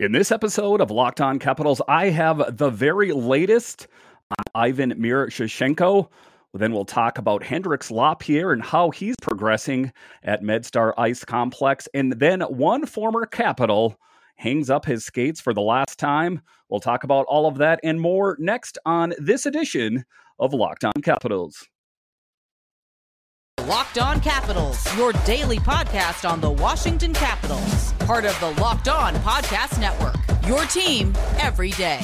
In this episode of Locked On Capitals, I have the very latest on Ivan Miroshnichenko. Then we'll talk about Hendrix Lapierre and how he's progressing at MedStar Ice Complex. And then one former Capital hangs up his skates for the last time. We'll talk about all of that and more next on this edition of Locked On Capitals. Locked On Capitals, your daily podcast on the Washington Capitals, part of the Locked On Podcast Network. Your team every day.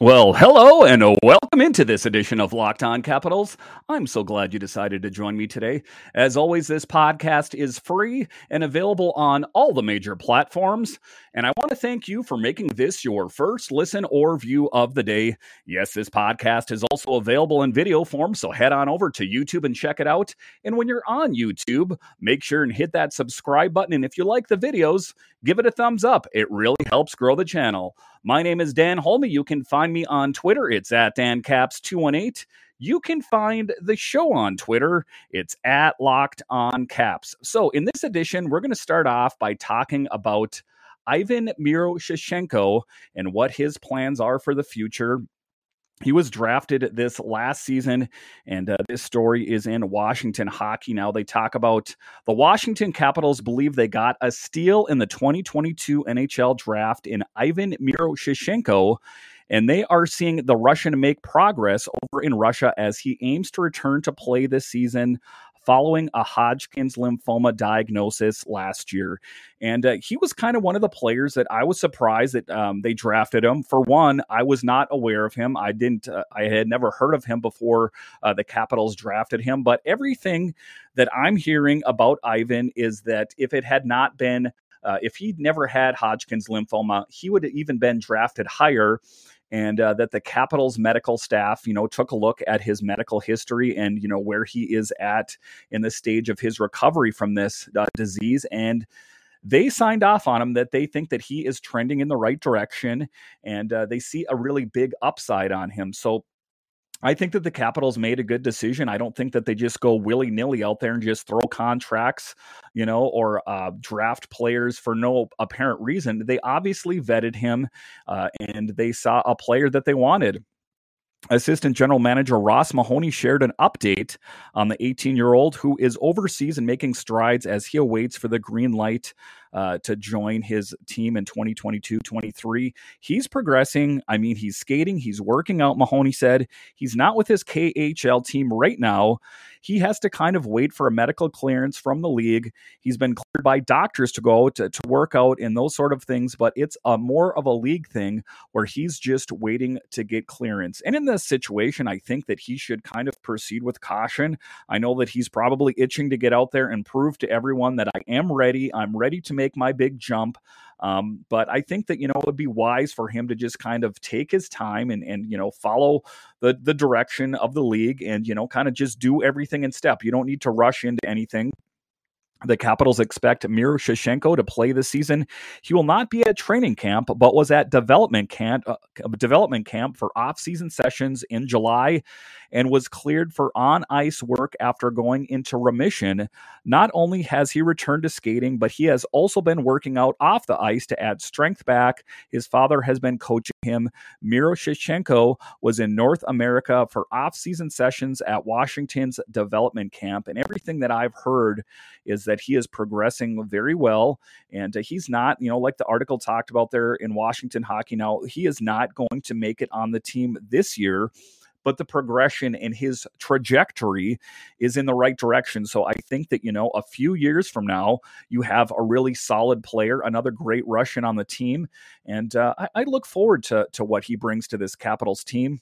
Well, hello and welcome into this edition of Locked On Capitals. I'm so glad you decided to join me today. As always, this podcast is free and available on all the major platforms. And I want to thank you for making this your first listen or view of the day. Yes, this podcast is also available in video form, so head on over to YouTube and check it out. And when you're on YouTube, make sure and hit that subscribe button. And if you like the videos, give it a thumbs up. It really helps grow the channel. My name is Dan Holme. You can find me on Twitter. It's at DanCaps218. You can find the show on Twitter. It's at Locked On Caps. So, in this edition, we're going to start off by talking about Ivan Miroshnichenko and what his plans are for the future he was drafted this last season, and uh, this story is in Washington hockey. Now they talk about the Washington Capitals believe they got a steal in the 2022 NHL draft in Ivan Miroshnichenko, and they are seeing the Russian make progress over in Russia as he aims to return to play this season following a Hodgkin's lymphoma diagnosis last year. And uh, he was kind of one of the players that I was surprised that um, they drafted him. For one, I was not aware of him. I didn't, uh, I had never heard of him before uh, the Capitals drafted him. But everything that I'm hearing about Ivan is that if it had not been, uh, if he'd never had Hodgkin's lymphoma, he would have even been drafted higher and uh, that the Capitals medical staff, you know, took a look at his medical history and you know where he is at in the stage of his recovery from this uh, disease, and they signed off on him that they think that he is trending in the right direction, and uh, they see a really big upside on him. So I think that the Capitals made a good decision. I don't think that they just go willy nilly out there and just throw contracts, you know, or uh, draft players for no apparent reason. They obviously vetted him uh, and they saw a player that they wanted. Assistant General Manager Ross Mahoney shared an update on the 18 year old who is overseas and making strides as he awaits for the green light uh, to join his team in 2022 23. He's progressing. I mean, he's skating, he's working out. Mahoney said he's not with his KHL team right now. He has to kind of wait for a medical clearance from the league. He's been cleared by doctors to go to, to work out and those sort of things, but it's a more of a league thing where he's just waiting to get clearance. And in this situation, I think that he should kind of proceed with caution. I know that he's probably itching to get out there and prove to everyone that I am ready. I'm ready to make make my big jump. Um, but I think that you know it would be wise for him to just kind of take his time and and you know follow the the direction of the league and you know kind of just do everything in step. You don't need to rush into anything. The Capitals expect Miroshnichenko to play this season. He will not be at training camp, but was at development camp, uh, development camp for off-season sessions in July and was cleared for on ice work after going into remission. Not only has he returned to skating, but he has also been working out off the ice to add strength back. His father has been coaching him. Miroshnichenko was in North America for off-season sessions at Washington's development camp, and everything that I've heard is that he is progressing very well, and uh, he's not, you know, like the article talked about there in Washington Hockey. Now he is not going to make it on the team this year but the progression in his trajectory is in the right direction. So I think that, you know, a few years from now, you have a really solid player, another great Russian on the team. And uh, I, I look forward to, to what he brings to this Capitals team.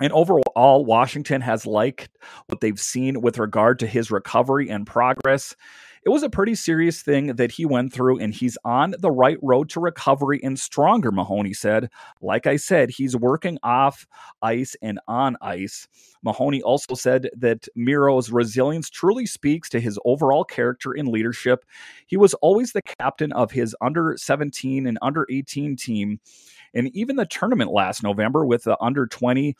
And overall, Washington has liked what they've seen with regard to his recovery and progress. It was a pretty serious thing that he went through, and he's on the right road to recovery and stronger, Mahoney said. Like I said, he's working off ice and on ice. Mahoney also said that Miro's resilience truly speaks to his overall character and leadership. He was always the captain of his under 17 and under 18 team. And even the tournament last November with the under 20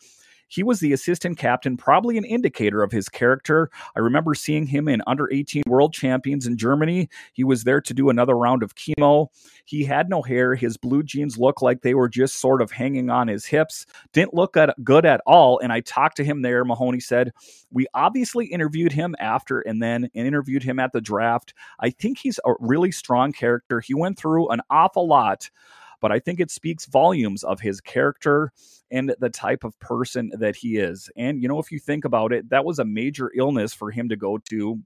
he was the assistant captain, probably an indicator of his character. I remember seeing him in under 18 world champions in Germany. He was there to do another round of chemo. He had no hair. His blue jeans looked like they were just sort of hanging on his hips. Didn't look at, good at all. And I talked to him there. Mahoney said, We obviously interviewed him after and then interviewed him at the draft. I think he's a really strong character. He went through an awful lot but I think it speaks volumes of his character and the type of person that he is. And, you know, if you think about it, that was a major illness for him to go to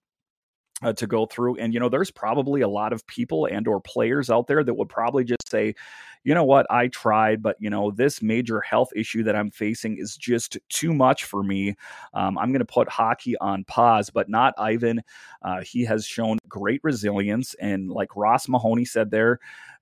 uh, to go through. And you know there's probably a lot of people and or players out there that would probably just say you know what? I tried but you know this major health issue that i'm facing is just too much for me. Um, i'm going to put hockey on pause. But not ivan uh, he has shown great resilience. And like ross mahoney said there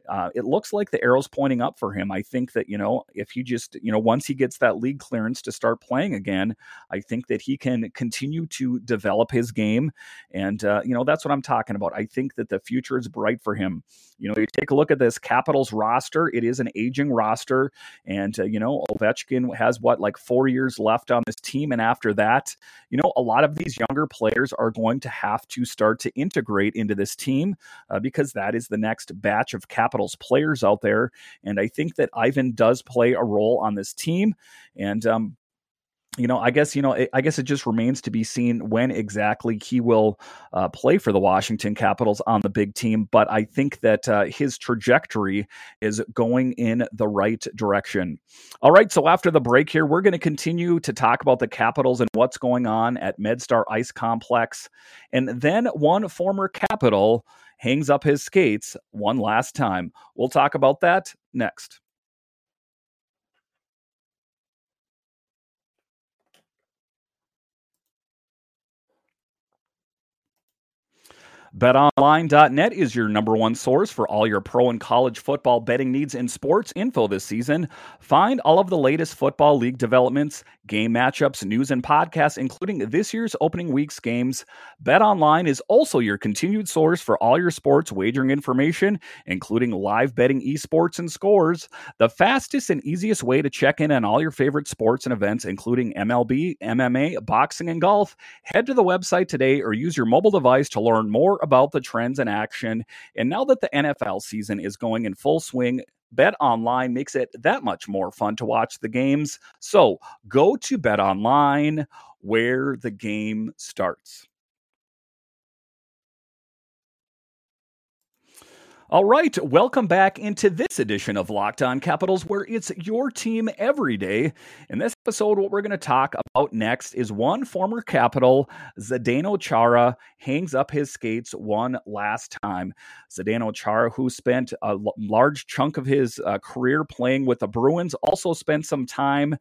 uh, it looks like the arrow's pointing up for him. I think that, you know, if he just, you know, once he gets that league clearance to start playing again, I think that he can continue to develop his game. And, uh, you know, that's what I'm talking about. I think that the future is bright for him. You know, you take a look at this Capitals roster, it is an aging roster. And, uh, you know, Ovechkin has what, like four years left on this team. And after that, you know, a lot of these younger players are going to have to start to integrate into this team uh, because that is the next batch of Capitals players out there. And I think that Ivan does play a role on this team. And, um, you know, I guess you know, I guess it just remains to be seen when exactly he will uh, play for the Washington Capitals on the big team. But I think that uh, his trajectory is going in the right direction. All right, so after the break here, we're going to continue to talk about the Capitals and what's going on at MedStar Ice Complex, and then one former Capital hangs up his skates one last time. We'll talk about that next. BetOnline.net is your number one source for all your pro and college football betting needs and sports info this season. Find all of the latest football league developments, game matchups, news, and podcasts, including this year's opening week's games. BetOnline is also your continued source for all your sports wagering information, including live betting, esports, and scores. The fastest and easiest way to check in on all your favorite sports and events, including MLB, MMA, boxing, and golf. Head to the website today or use your mobile device to learn more about the trends in action. And now that the NFL season is going in full swing, Bet Online makes it that much more fun to watch the games. So go to Bet Online where the game starts. All right, welcome back into this edition of Locked On Capitals, where it's your team every day. In this episode, what we're going to talk about next is one former Capital, Zdeno Chara, hangs up his skates one last time. Zdeno Chara, who spent a l- large chunk of his uh, career playing with the Bruins, also spent some time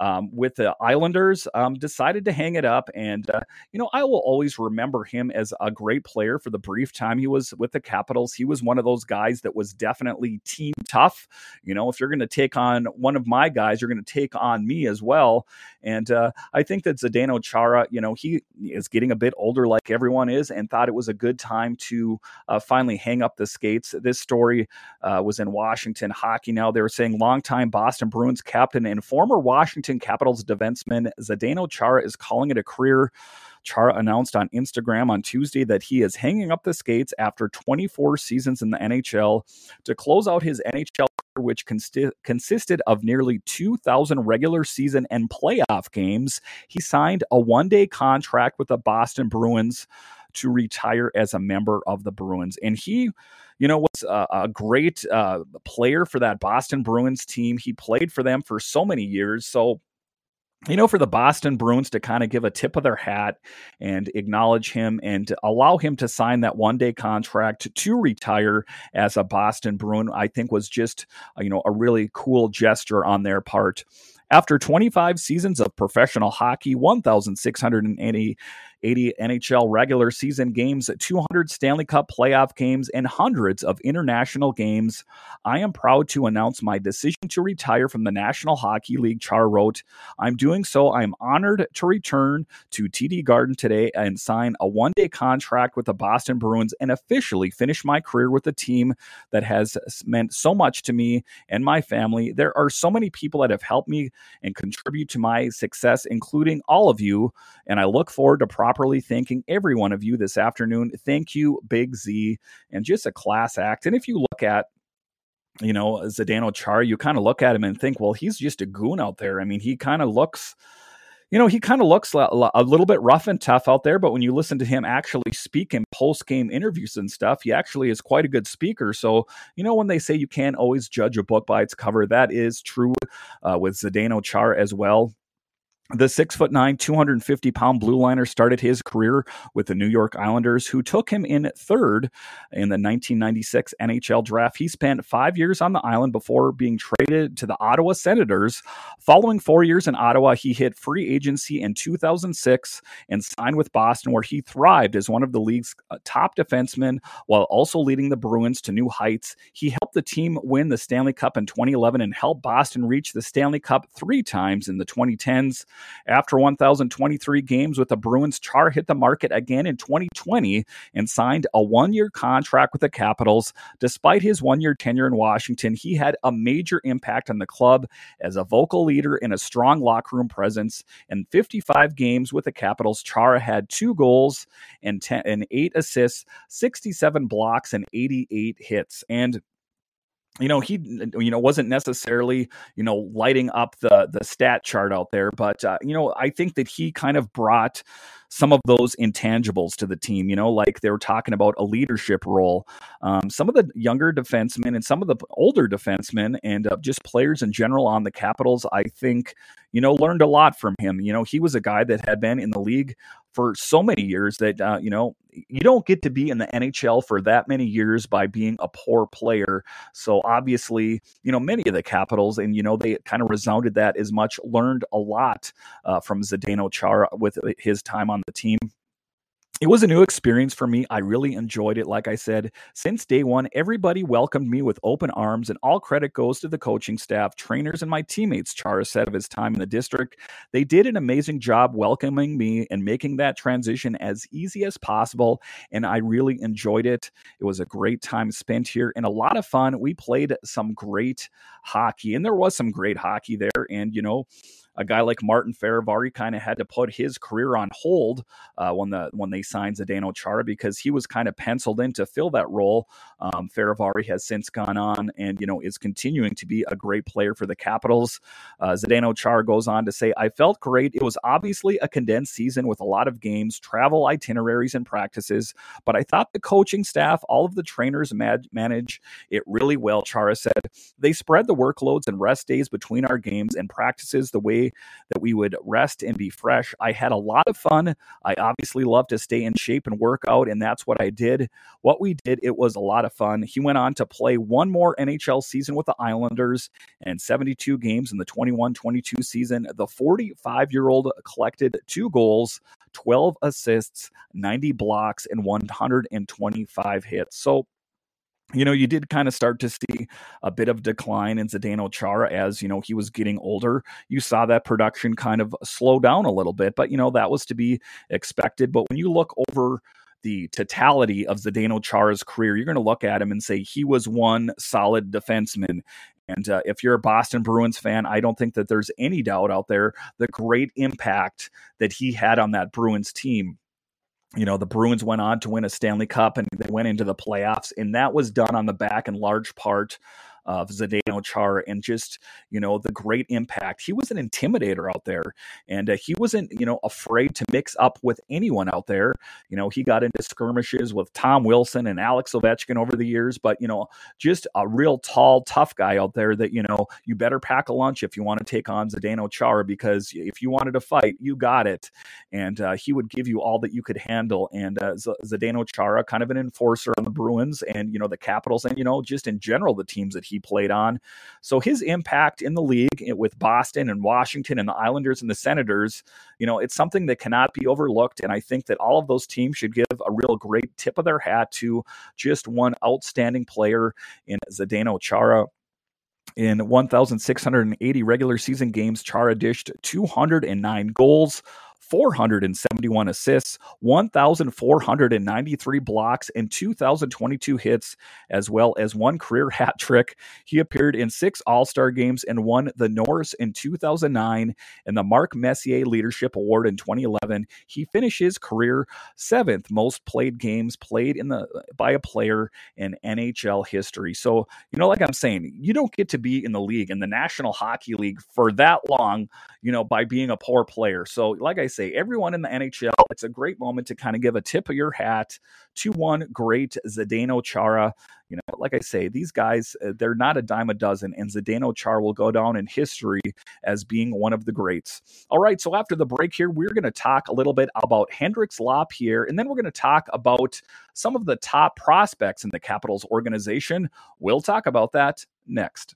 um, with the Islanders, um, decided to hang it up. And, uh, you know, I will always remember him as a great player for the brief time he was with the Capitals. He was one of those guys that was definitely team tough. You know, if you're going to take on one of my guys, you're going to take on me as well. And uh, I think that Zdeno Chara, you know, he is getting a bit older like everyone is and thought it was a good time to uh, finally hang up the skates. This story uh, was in Washington Hockey Now. They were saying longtime Boston Bruins captain and former Washington Washington Capitals defenseman Zdeno Chara is calling it a career. Chara announced on Instagram on Tuesday that he is hanging up the skates after 24 seasons in the NHL to close out his NHL career, which consti- consisted of nearly 2,000 regular season and playoff games. He signed a one day contract with the Boston Bruins to retire as a member of the Bruins. And he, you know, was a, a great uh, player for that Boston Bruins team. He played for them for so many years. So, you know, for the Boston Bruins to kind of give a tip of their hat and acknowledge him and allow him to sign that one day contract to retire as a Boston Bruin, I think was just, you know, a really cool gesture on their part. After 25 seasons of professional hockey, 1,680 80 NHL regular season games, 200 Stanley Cup playoff games, and hundreds of international games. I am proud to announce my decision to retire from the National Hockey League, Chara wrote. I'm doing so. I'm honored to return to TD Garden today and sign a one day contract with the Boston Bruins and officially finish my career with a team that has meant so much to me and my family. There are so many people that have helped me and contribute to my success, including all of you. And I look forward to properly thanking every one of you this afternoon. Thank you, Big Z, and just a class act. And if you look at you know, Zdeno Chara, you kind of look at him and think, well, he's just a goon out there. I mean, he kind of looks, you know, he kind of looks a little bit rough and tough out there, but when you listen to him actually speak in post game interviews and stuff, he actually is quite a good speaker. So, you know, when they say you can't always judge a book by its cover, that is true uh, with Zdeno Chara as well. The six foot nine, 250 pound blue liner started his career with the New York Islanders, who took him in third in the 1996 NHL draft. He spent five years on the island before being traded to the Ottawa Senators. Following four years in Ottawa, he hit free agency in 2006 and signed with Boston, where he thrived as one of the league's uh, top defensemen while also leading the Bruins to new heights. He helped the team win the Stanley Cup in 2011 and helped Boston reach the Stanley Cup three times in the 2010s. After 1,023 games with the Bruins, Chara hit the market again in 2020 and signed a one year contract with the Capitals. Despite his one year tenure in Washington, he had a major impact on the club as a vocal leader and a strong locker room presence. In 55 games with the Capitals, Chara had two goals and, 10, and eight assists, 67 blocks, and 88 hits. And you know he you know wasn't necessarily you know lighting up the the stat chart out there but uh, you know i think that he kind of brought some of those intangibles to the team. You know, like they were talking about a leadership role. Um, some of the younger defensemen and some of the older defensemen and uh, just players in general on the Capitals, I think, you know, learned a lot from him. You know, he was a guy that had been in the league for so many years that uh, you know you don't get to be in the NHL for that many years by being a poor player. So obviously, you know, many of the Capitals, and you know, they kind of resounded that as much, learned a lot uh, from Zdeno Chara with his time on the team. It was a new experience for me. I really enjoyed it. Like I said, since day one, everybody welcomed me with open arms, and all credit goes to the coaching staff, trainers, and my teammates. Chara said of his time in the district. They did an amazing job welcoming me and making that transition as easy as possible, and I really enjoyed it. It was a great time spent here and a lot of fun. We played some great hockey, and there was some great hockey there, and you know, a guy like Martin Fehervary kind of had to put his career on hold uh, when the when they signed Zdeno Chara because he was kind of penciled in to fill that role. Um, Fehervary has since gone on and you know is continuing to be a great player for the Capitals. Uh, Zdeno Chara goes on to say, "I felt great. It was obviously a condensed season with a lot of games, travel itineraries, and practices, but I thought the coaching staff, all of the trainers mad- manage it really well." Chara said they spread the workloads and rest days between our games and practices the way that we would rest and be fresh. I had a lot of fun. I obviously love to stay in shape and work out, and that's what I did. What we did, it was a lot of fun. He went on to play one more NHL season with the Islanders and 72 games in the 21 22 season. The 45 year old collected two goals, 12 assists, 90 blocks, and 125 hits. So, you know, you did kind of start to see a bit of decline in Zdeno Chara as, you know, he was getting older. You saw that production kind of slow down a little bit, but, you know, that was to be expected. But when you look over the totality of Zdeno Chara's career, you're going to look at him and say he was one solid defenseman. And uh, if you're a Boston Bruins fan, I don't think that there's any doubt out there the great impact that he had on that Bruins team you know, the Bruins went on to win a Stanley Cup and they went into the playoffs, and that was done on the back in large part of Zdeno Chara and just, you know, the great impact. He was an intimidator out there and uh, he wasn't, you know, afraid to mix up with anyone out there. You know, he got into skirmishes with Tom Wilson and Alex Ovechkin over the years, but, you know, just a real tall, tough guy out there that, you know, you better pack a lunch if you want to take on Zdeno Chara because if you wanted to fight, you got it. And uh, he would give you all that you could handle. And uh, Zdeno Chara, kind of an enforcer on the Bruins and, you know, the Capitals and, you know, just in general, the teams that he played on. So his impact in the league eh, with Boston and Washington and the Islanders and the Senators, you know, it's something that cannot be overlooked. And I think that all of those teams should give a real great tip of their hat to just one outstanding player in Zdeno Chara. In 1,680 regular season games, Chara dished 209 goals, 471 assists, 1,493 blocks, and 2,022 hits, as well as one career hat trick. He appeared in six All Star games and won the Norris in 2009 and the Mark Messier Leadership Award in 2011. He finished his career seventh most played games played in the by a player in NHL history. So, you know, like I'm saying, you don't get to be in the league in the National Hockey League for that long, you know, by being a poor player. So, like I said, say, everyone in the NHL, it's a great moment to kind of give a tip of your hat to one great Zdeno Chara. You know, like I say, these guys, uh, they're not a dime a dozen, and Zdeno Chara will go down in history as being one of the greats. All right, so after the break here, we're going to talk a little bit about Hendrix Lapierre, and then we're going to talk about some of the top prospects in the Capitals organization. We'll talk about that next.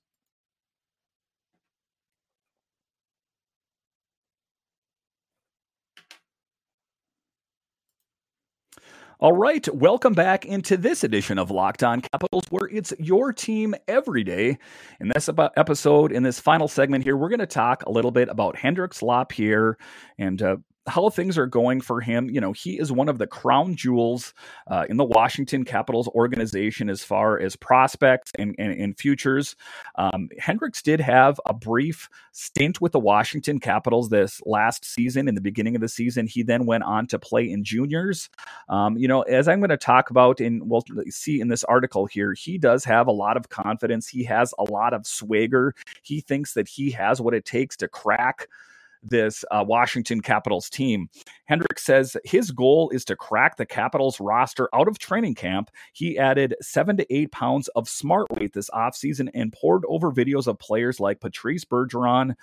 All right, welcome back into this edition of Locked On Capitals, where it's your team every day. In this episode, in this final segment here, we're going to talk a little bit about Hendrix here and uh, how things are going for him. You know, he is one of the crown jewels uh, in the Washington Capitals organization as far as prospects and, and, and futures. Um, Hendrix did have a brief stint with the Washington Capitals this last season. In the beginning of the season, he then went on to play in juniors. Um, you know, as I'm going to talk about in, we'll see in this article here, he does have a lot of confidence. He has a lot of swagger. He thinks that he has what it takes to crack this uh, Washington Capitals team. Hendrix says his goal is to crack the Capitals roster out of training camp. He added seven to eight pounds of smart weight this offseason and poured over videos of players like Patrice Bergeron.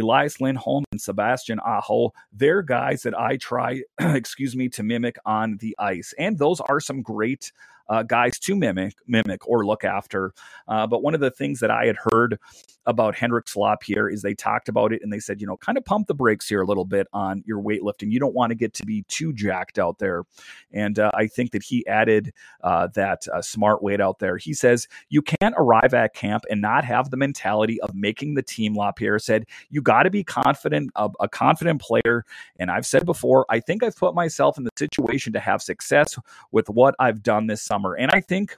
Elias Lindholm and Sebastian Aho, they're guys that I try, excuse me, to mimic on the ice. And those are some great uh, guys to mimic, mimic or look after. Uh, but one of the things that I had heard about Hendrix Lapierre here is they talked about it and they said, you know, kind of pump the brakes here a little bit on your weightlifting. You don't want to get to be too jacked out there. And uh, I think that he added uh, that uh, smart weight out there. He says, you can't arrive at camp and not have the mentality of making the team. Lapierre said, you got to be confident, a, a confident player. And I've said before, I think I've put myself in the situation to have success with what I've done this summer. And I think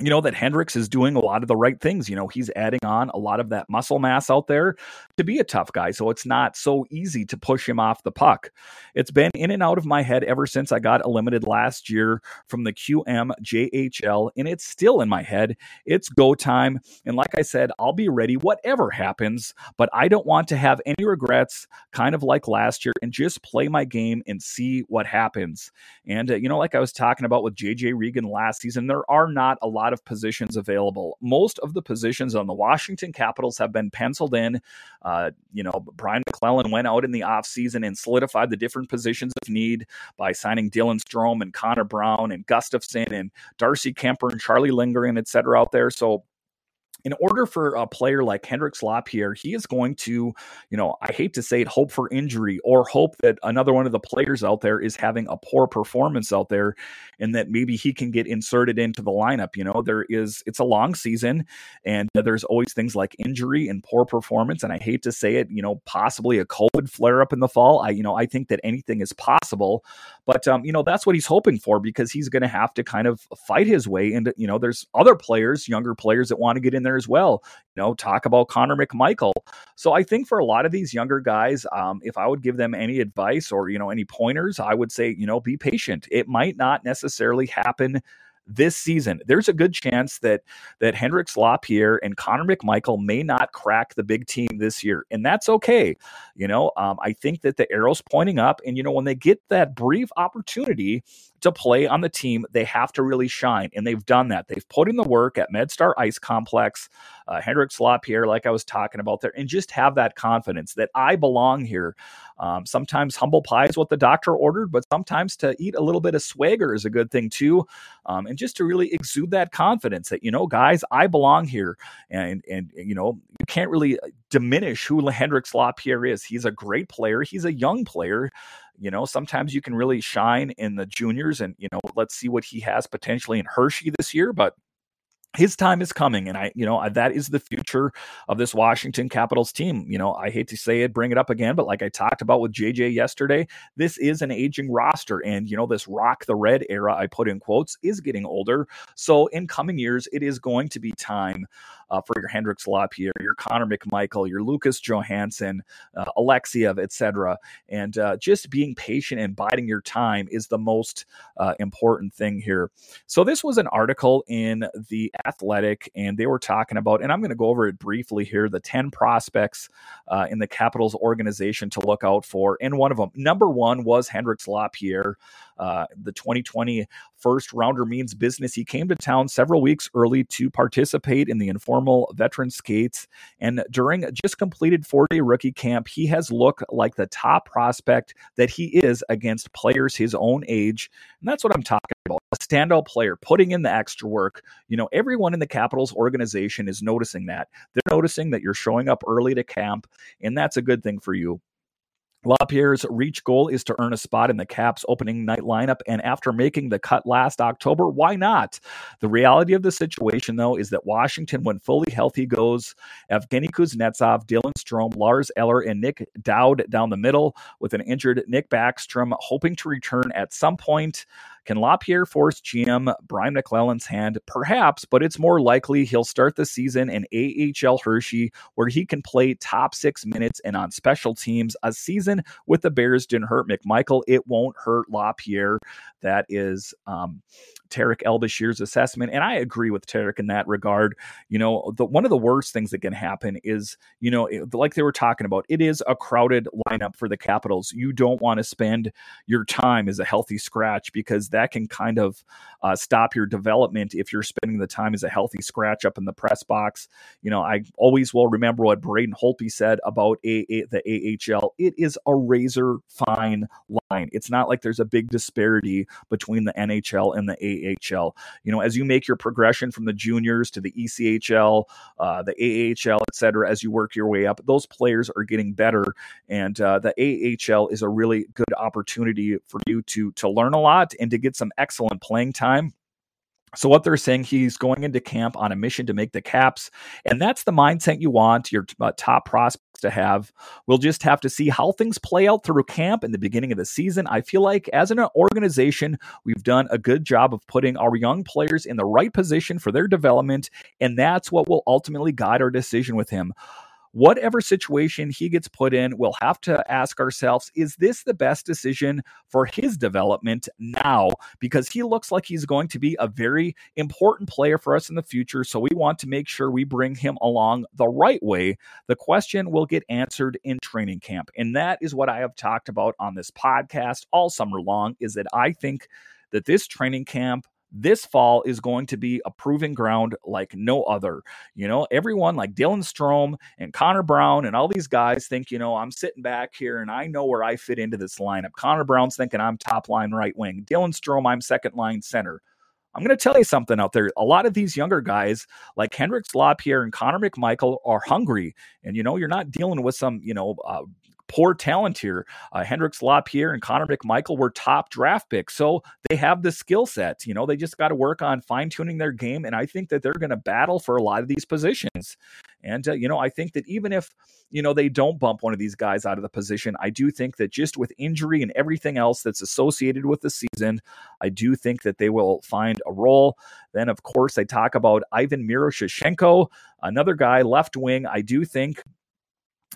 you know that Hendrix is doing a lot of the right things. You know, he's adding on a lot of that muscle mass out there to be a tough guy. So it's not so easy to push him off the puck. It's been in and out of my head ever since I got eliminated last year from the QM JHL, and it's still in my head. It's go time. And like I said, I'll be ready whatever happens, but I don't want to have any regrets, kind of like last year, and just play my game and see what happens. And, uh, you know, like I was talking about with JJ Regan last season, there are not a lot lot of positions available. Most of the positions on the Washington Capitals have been penciled in. Uh, you know, Brian MacLellan went out in the offseason and solidified the different positions of need by signing Dylan Strome and Connor Brown and Gustafsson and Darcy Kuemper and Charlie Lindgren, et cetera, out there. So in order for a player like Hendrix Lapierre, he is going to, you know, I hate to say it, hope for injury or hope that another one of the players out there is having a poor performance out there and that maybe he can get inserted into the lineup. You know, there is, it's a long season and there's always things like injury and poor performance. And I hate to say it, you know, possibly a COVID flare up in the fall. I, you know, I think that anything is possible, but, um, you know, that's what he's hoping for because he's going to have to kind of fight his way into, you know, there's other players, younger players that want to get in there as well. You know, talk about Connor McMichael. So I think for a lot of these younger guys, um, if I would give them any advice or, you know, any pointers, I would say, you know, be patient. It might not necessarily happen this season. There's a good chance that that Hendrix Lapierre and Connor McMichael may not crack the big team this year, and that's okay. You know, um, I think that the arrow's pointing up, and you know when they get that brief opportunity to play on the team, they have to really shine. And they've done that. They've put in the work at MedStar Ice Complex, uh, Hendrix Lapierre, like I was talking about there, and just have that confidence that I belong here. Um, sometimes humble pie is what the doctor ordered, but sometimes to eat a little bit of swagger is a good thing too. Um, and just to really exude that confidence that, you know, guys, I belong here. And, and you know, you can't really diminish who Hendrix Lapierre is. He's a great player, he's a young player you know sometimes you can really shine in the juniors and you know let's see what he has potentially in hershey this year but his time is coming and i you know that is the future of this washington capitals team. You know i hate to say it bring it up again but like i talked about with jj yesterday this is an aging roster and you know this rock the red era i put in quotes is getting older. So in coming years it is going to be time uh, for your Hendrix Lapierre, your Connor McMichael, your Lucas Johansen, uh, Alexeyev, etc. And uh, just being patient and biding your time is the most uh, important thing here. So this was an article in the Athletic, and they were talking about, and I'm going to go over it briefly here, the 10 prospects uh, in the Capitals organization to look out for. And one of them, number one, was Hendrix Lapierre. Uh, the 2020 first rounder means business. He came to town several weeks early to participate in the informal veteran skates. And during just completed four day rookie camp, he has looked like the top prospect that he is against players his own age. And that's what I'm talking about. A standout player putting in the extra work. You know, everyone in the Capitals organization is noticing that. They're noticing that you're showing up early to camp, and that's a good thing for you. Lapierre's reach goal is to earn a spot in the Caps opening night lineup, and after making the cut last October, why not? The reality of the situation, though, is that Washington, when fully healthy, goes Evgeny Kuznetsov, Dylan Strome, Lars Eller, and Nick Dowd down the middle, with an injured Nick Backstrom hoping to return at some point. Can Lapierre force GM Brian MacLellan's hand? Perhaps, but it's more likely he'll start the season in AHL Hershey, where he can play top six minutes and on special teams. A season with the Bears didn't hurt McMichael. It won't hurt Lapierre. That is um, Tarik El-Bashir's assessment, and I agree with Tarik in that regard. You know, the one of the worst things that can happen is, you know, like they were talking about, it is a crowded lineup for the Capitals. You don't want to spend your time as a healthy scratch because that can kind of uh, stop your development if you're spending the time as a healthy scratch up in the press box. You know, I always will remember what Braden Holtby said about a- a- the AHL. It is a razor fine line. It's not like there's a big disparity between the NHL and the AHL. You know, as you make your progression from the juniors to the ECHL, uh, the AHL, et cetera, as you work your way up, those players are getting better. And uh, the AHL is a really good opportunity for you to to learn a lot and to get some excellent playing time. So what they're saying, he's going into camp on a mission to make the caps, and that's the mindset you want your uh, top prospects to have. We'll just have to see how things play out through camp in the beginning of the season. I feel like as an organization, we've done a good job of putting our young players in the right position for their development, and that's what will ultimately guide our decision with him whatever situation he gets put in, we'll have to ask ourselves is this the best decision for his development now? Because he looks like he's going to be a very important player for us in the future. So we want to make sure we bring him along the right way. The question will get answered in training camp. And that is what I have talked about on this podcast all summer long is that I think that this training camp this fall is going to be a proving ground like no other. You know, everyone like Dylan Strome and Connor Brown and all these guys think, you know, I'm sitting back here and I know where I fit into this lineup. Connor Brown's thinking I'm top line right wing. Dylan Strome, I'm second line center. I'm going to tell you something out there. A lot of these younger guys, like Hendrix Lapierre and Connor McMichael, are hungry. And, you know, you're not dealing with some, you know, uh, poor talent here. Uh, Hendrix Lapierre and Connor McMichael were top draft picks. So they have the skill sets. You know, they just got to work on fine tuning their game. And I think that they're going to battle for a lot of these positions. And, uh, you know, I think that even if, you know, they don't bump one of these guys out of the position, I do think that just with injury and everything else that's associated with the season, I do think that they will find a role. Then, of course, I talk about Ivan Miroshnichenko, another guy, left wing. I do think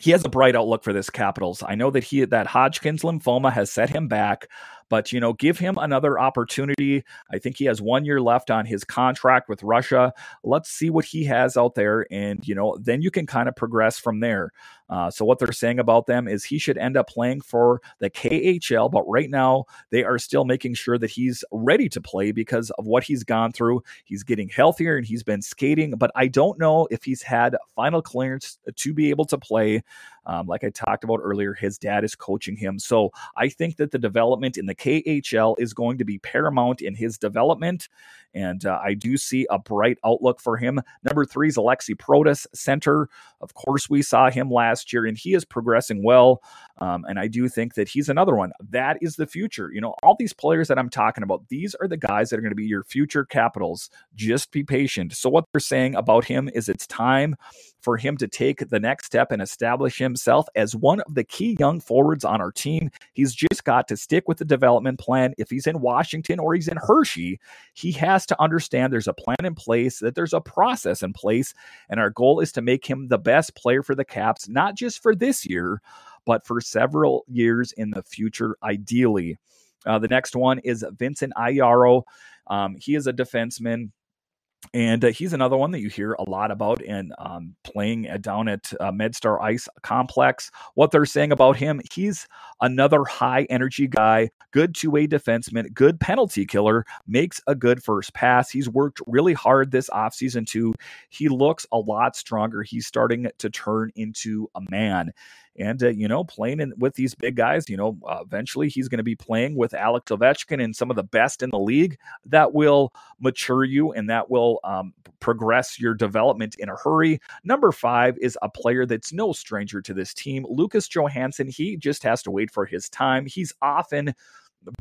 he has a bright outlook for this Capitals. I know that he that Hodgkin's lymphoma has set him back, But, you know, give him another opportunity. I think he has one year left on his contract with Russia. Let's see what he has out there. And, you know, then you can kind of progress from there. Uh, so what they're saying about them is he should end up playing for the KHL, but right now they are still making sure that he's ready to play because of what he's gone through. He's getting healthier and he's been skating, but I don't know if he's had final clearance to be able to play. Um, like I talked about earlier, his dad is coaching him. So I think that the development in the KHL is going to be paramount in his development. And uh, I do see a bright outlook for him. Number three is Alexi Protas, center. Of course, we saw him last year, and he is progressing well. Um, and I do think that he's another one. That is the future. You know, all these players that I'm talking about, these are the guys that are going to be your future capitals. Just be patient. So, what they're saying about him is it's time for him to take the next step and establish himself as one of the key young forwards on our team. He's just got to stick with the development plan. If he's in Washington or he's in Hershey, he has to understand there's a plan in place, that there's a process in place. And our goal is to make him the best player for the Caps, not just for this year, but for several years in the future, ideally. Uh, the next one is Vincent Iorio. Um, he is a defenseman and uh, he's another one that you hear a lot about and um, playing down at uh, MedStar Ice Complex. What they're saying about him, he's another high energy guy, good two way defenseman, good penalty killer, makes a good first pass. He's worked really hard this offseason, too. He looks a lot stronger. He's starting to turn into a man. And, uh, you know, playing in, with these big guys, you know, uh, eventually he's going to be playing with Alex Ovechkin and some of the best in the league that will mature you and that will um, progress your development in a hurry. Number five is a player that's no stranger to this team, Lucas Johansen. He just has to wait for his time. He's often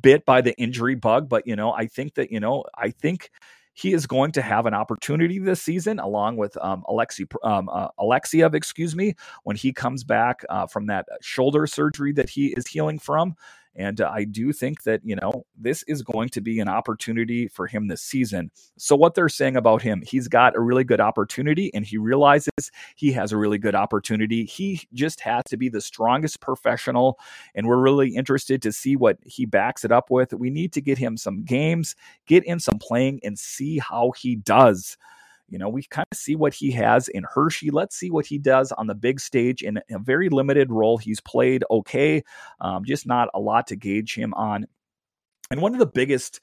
bit by the injury bug, but, you know, I think that, you know, I think he is going to have an opportunity this season, along with um, Alexi um, uh, Alexeyev, excuse me, when he comes back uh, from that shoulder surgery that he is healing from. And uh, I do think that, you know, this is going to be an opportunity for him this season. So, what they're saying about him, he's got a really good opportunity and he realizes he has a really good opportunity. He just has to be the strongest professional. And we're really interested to see what he backs it up with. We need to get him some games, get in some playing, and see how he does. You know, we kind of see what he has in Hershey. Let's see what he does on the big stage in a very limited role. He's played okay, um, just not a lot to gauge him on. And one of the biggest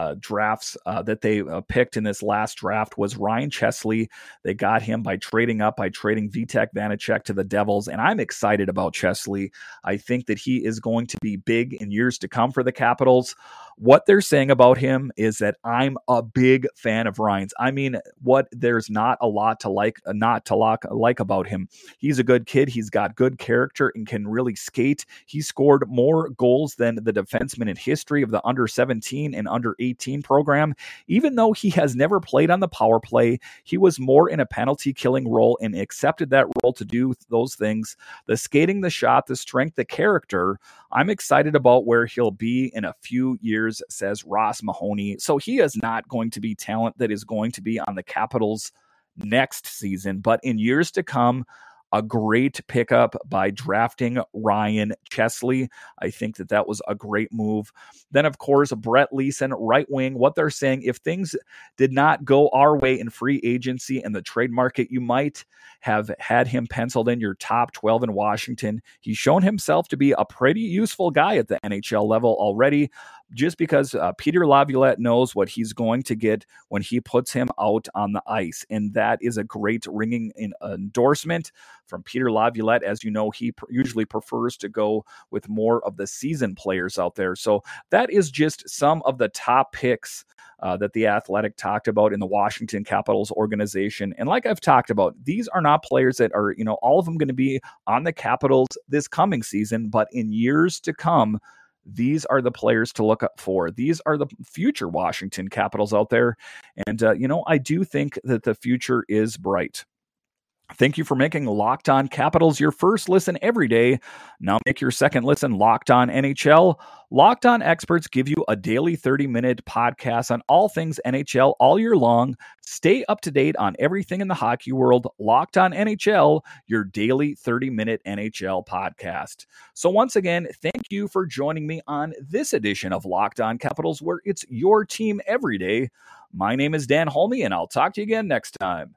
uh, drafts uh, that they uh, picked in this last draft was Ryan Chesley. They got him by trading up, by trading Vitek Vanecek to the Devils. And I'm excited about Chesley. I think that he is going to be big in years to come for the Capitals. What they're saying about him is that I'm a big fan of Ryan's. I mean, what there's not a lot to like, uh, not to like, like about him. He's a good kid. He's got good character and can really skate. He scored more goals than the defenseman in history of the under 17 and under 18 program. Even though he has never played on the power play, he was more in a penalty killing role and accepted that role to do those things. The skating, the shot, the strength, the character. I'm excited about where he'll be in a few years, says Ross Mahoney. So he is not going to be talent that is going to be on the Capitals next season, but in years to come, a great pickup by drafting Ryan Chesley. I think that that was a great move. Then, of course, Brett Leason, right wing. What they're saying, if things did not go our way in free agency and the trade market, you might have had him penciled in your top 12 in Washington. He's shown himself to be a pretty useful guy at the NHL level already just because uh, Peter Laviolette knows what he's going to get when he puts him out on the ice. And that is a great ringing in, endorsement from Peter Laviolette. As you know, he pr- usually prefers to go with more of the season players out there. So that is just some of the top picks. Uh, that the Athletic talked about in the Washington Capitals organization. And like I've talked about, these are not players that are, you know, all of them going to be on the Capitals this coming season, but in years to come, these are the players to look up for. These are the future Washington Capitals out there. And, uh, you know, I do think that the future is bright. Thank you for making Locked On Capitals your first listen every day. Now make your second listen Locked On NHL. Locked On experts give you a daily 30 minute podcast on all things NHL all year long. Stay up to date on everything in the hockey world. Locked On NHL, your daily 30 minute NHL podcast. So, once again, thank you for joining me on this edition of Locked On Capitals, where it's your team every day. My name is Dan Holme, and I'll talk to you again next time.